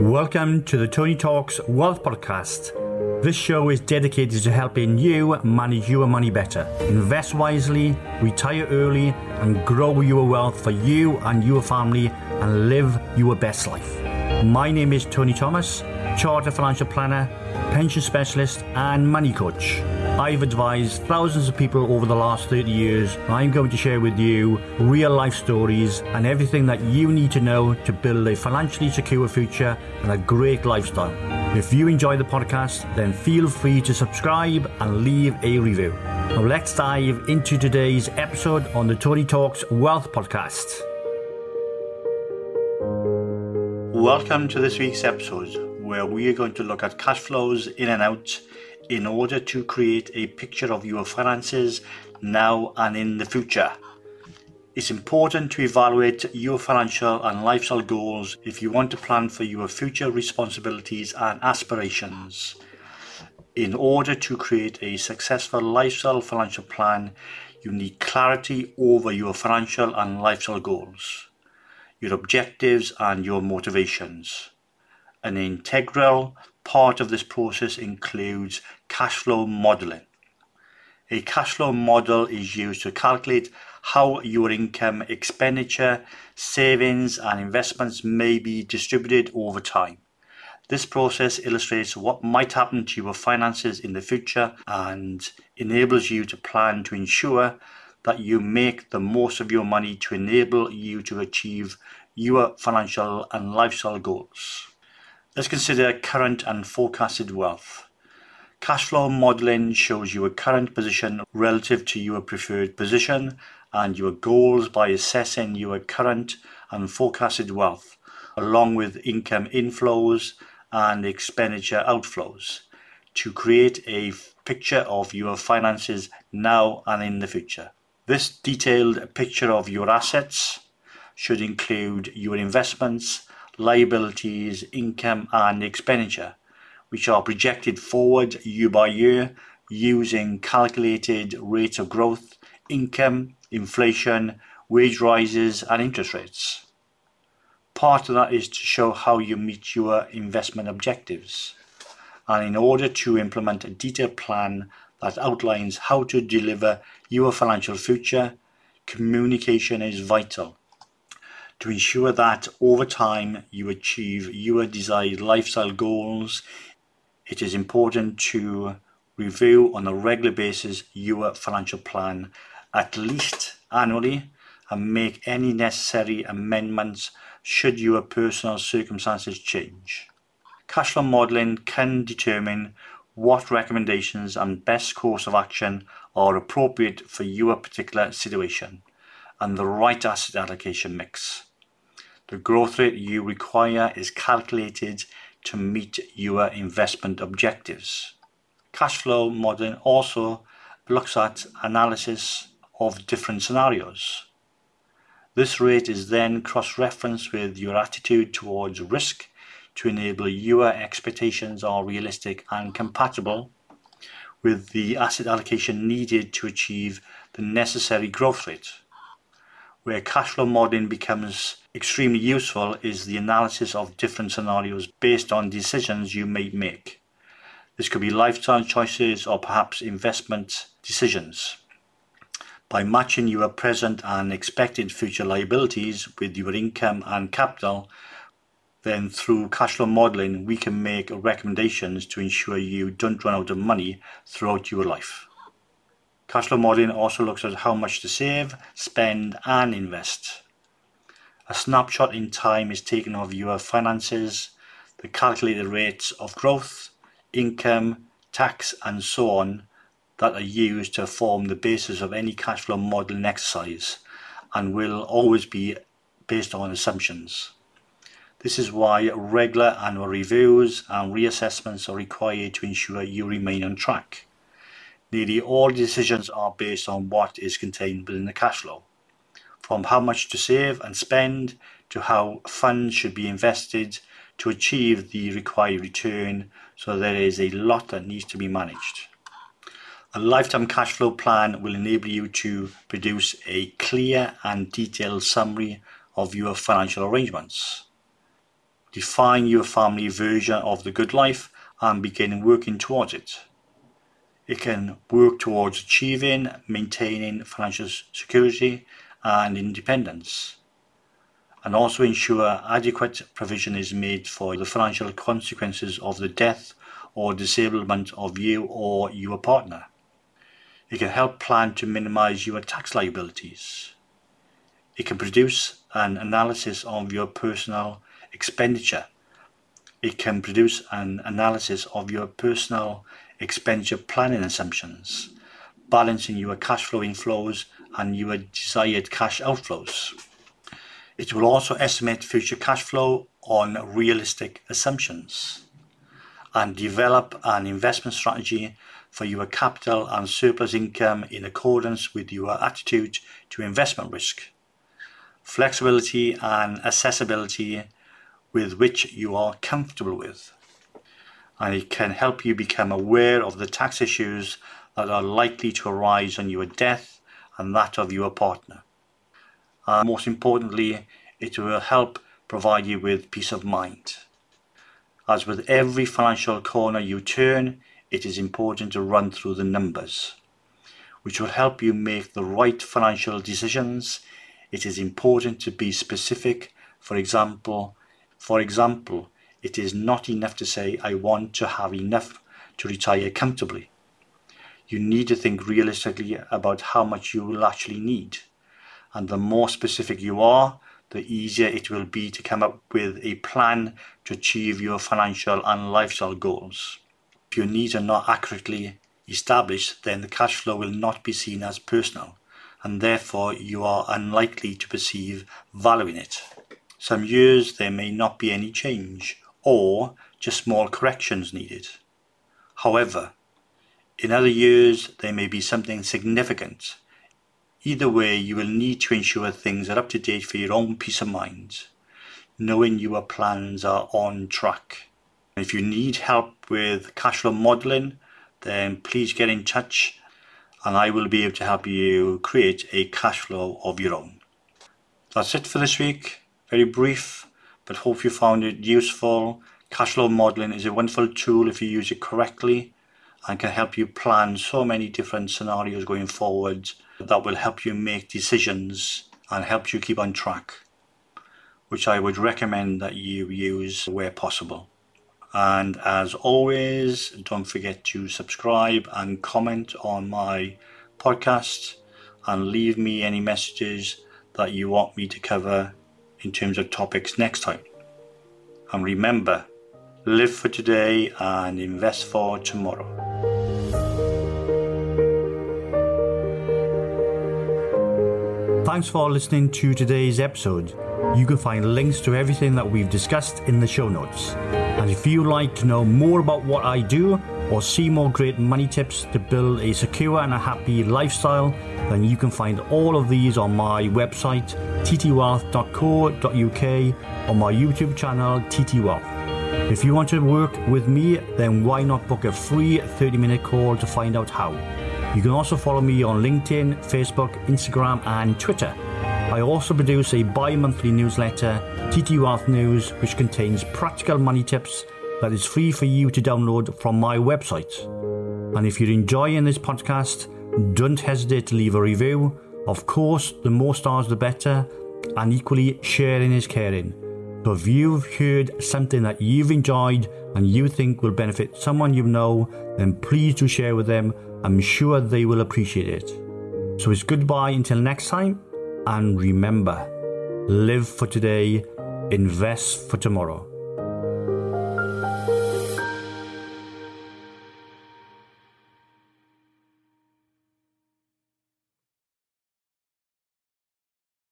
Welcome to the Tony Talks Wealth Podcast. This show is dedicated to helping you manage your money better, invest wisely, retire early, and grow your wealth for you and your family and live your best life. My name is Tony Thomas, Chartered Financial Planner, Pension Specialist, and Money Coach. I've advised thousands of people over the last 30 years. I'm going to share with you real life stories and everything that you need to know to build a financially secure future and a great lifestyle. If you enjoy the podcast, then feel free to subscribe and leave a review. Now let's dive into today's episode on the Tony Talks Wealth Podcast. Welcome to this week's episode where we are going to look at cash flows in and out in order to create a picture of your finances now and in the future. It's important to evaluate your financial and lifestyle goals if you want to plan for your future responsibilities and aspirations. In order to create a successful lifestyle financial plan, you need clarity over your financial and lifestyle goals, your objectives, and your motivations. An integral part of this process includes cash flow modeling. A cash flow model is used to calculate how your income, expenditure, savings, and investments may be distributed over time. This process illustrates what might happen to your finances in the future and enables you to plan to ensure that you make the most of your money to enable you to achieve your financial and lifestyle goals. Let's consider current and forecasted wealth. Cash flow modeling shows you your current position relative to your preferred position and your goals by assessing your current and forecasted wealth, along with income inflows and expenditure outflows, to create a picture of your finances now and in the future. This detailed picture of your assets should include your investments liabilities, income, and expenditure, which are projected forward year by year using calculated rates of growth, income, inflation, wage rises, and interest rates. Part of that is to show how you meet your investment objectives. And in order to implement a detailed plan that outlines how to deliver your financial future, communication is vital to ensure that over time you achieve your desired lifestyle goals. It is important to review on a regular basis your financial plan at least annually and make any necessary amendments should your personal circumstances change. Cash flow modelling can determine what recommendations and best course of action are appropriate for your particular situation and the right asset allocation mix. The growth rate you require is calculated to meet your investment objectives. Cash flow modeling also looks at analysis of different scenarios. This rate is then cross-referenced with your attitude towards risk to enable your expectations are realistic and compatible with the asset allocation needed to achieve the necessary growth rate. Where cash flow modeling becomes extremely useful is the analysis of different scenarios based on decisions you may make. This could be lifestyle choices or perhaps investment decisions. By matching your present and expected future liabilities with your income and capital, then through cash flow modeling, we can make recommendations to ensure you don't run out of money throughout your life. Cash flow modeling also looks at how much to save, spend, and invest. A snapshot in time is taken of your finances, the calculated rates of growth, income, tax, and so on that are used to form the basis of any cash flow modeling exercise and will always be based on assumptions. This is why regular annual reviews and reassessments are required to ensure you remain on track. Nearly all decisions are based on what is contained within the cash flow, from how much to save and spend to how funds should be invested to achieve the required return, so there is a lot that needs to be managed. A lifetime cash flow plan will enable you to produce a clear and detailed summary of your financial arrangements. define your family version of the good life and begin working towards it. It can work towards achieving, maintaining financial security and independence, and also ensure adequate provision is made for the financial consequences of the death or disablement of you or your partner. It can help plan to minimize your tax liabilities. It can produce an analysis of your personal expenditure. It can produce an analysis of your personal expenditure planning assumptions, balancing your cash flow inflows and your desired cash outflows. It will also estimate future cash flow on realistic assumptions and develop an investment strategy for your capital and surplus income in accordance with your attitude to investment risk, flexibility and accessibility with which you are comfortable with and it can help you become aware of the tax issues that are likely to arise on your death and that of your partner. And most importantly, it will help provide you with peace of mind. As with every financial corner you turn, it is important to run through the numbers, which will help you make the right financial decisions. It is important to be specific. For example, for example, it is not enough to say, I want to have enough to retire comfortably. You need to think realistically about how much you will actually need. And the more specific you are, the easier it will be to come up with a plan to achieve your financial and lifestyle goals. If your needs are not accurately established, then the cash flow will not be seen as personal, and therefore you are unlikely to perceive value in it. Some years there may not be any change, or just small corrections needed. However, in other years there may be something significant. Either way, you will need to ensure things are up to date for your own peace of mind, knowing your plans are on track. If you need help with cash flow modeling, then please get in touch and I will be able to help you create a cash flow of your own. That's it for this week. Very brief but hope you found it useful. Cash flow modeling is a wonderful tool if you use it correctly and can help you plan so many different scenarios going forward that will help you make decisions and help you keep on track, which I would recommend that you use where possible. And as always, don't forget to subscribe and comment on my podcast and leave me any messages that you want me to cover in terms of topics next time. And remember, live for today and invest for tomorrow. Thanks for listening to today's episode. You can find links to everything that we've discussed in the show notes. And if you'd like to know more about what I do or see more great money tips to build a secure and a happy lifestyle, then you can find all of these on my website, ttwealth.co.uk, or my YouTube channel, ttwealth. If you want to work with me, then why not book a free 30 minute call to find out how? You can also follow me on LinkedIn, Facebook, Instagram, and Twitter. I also produce a bi monthly newsletter, TT Wealth News, which contains practical money tips that is free for you to download from my website. And if you're enjoying this podcast, don't hesitate to leave a review. Of course, the more stars the better, and equally, sharing is caring. So if you've heard something that you've enjoyed and you think will benefit someone you know, then please do share with them. I'm sure they will appreciate it. So it's goodbye until next time, and remember live for today, invest for tomorrow.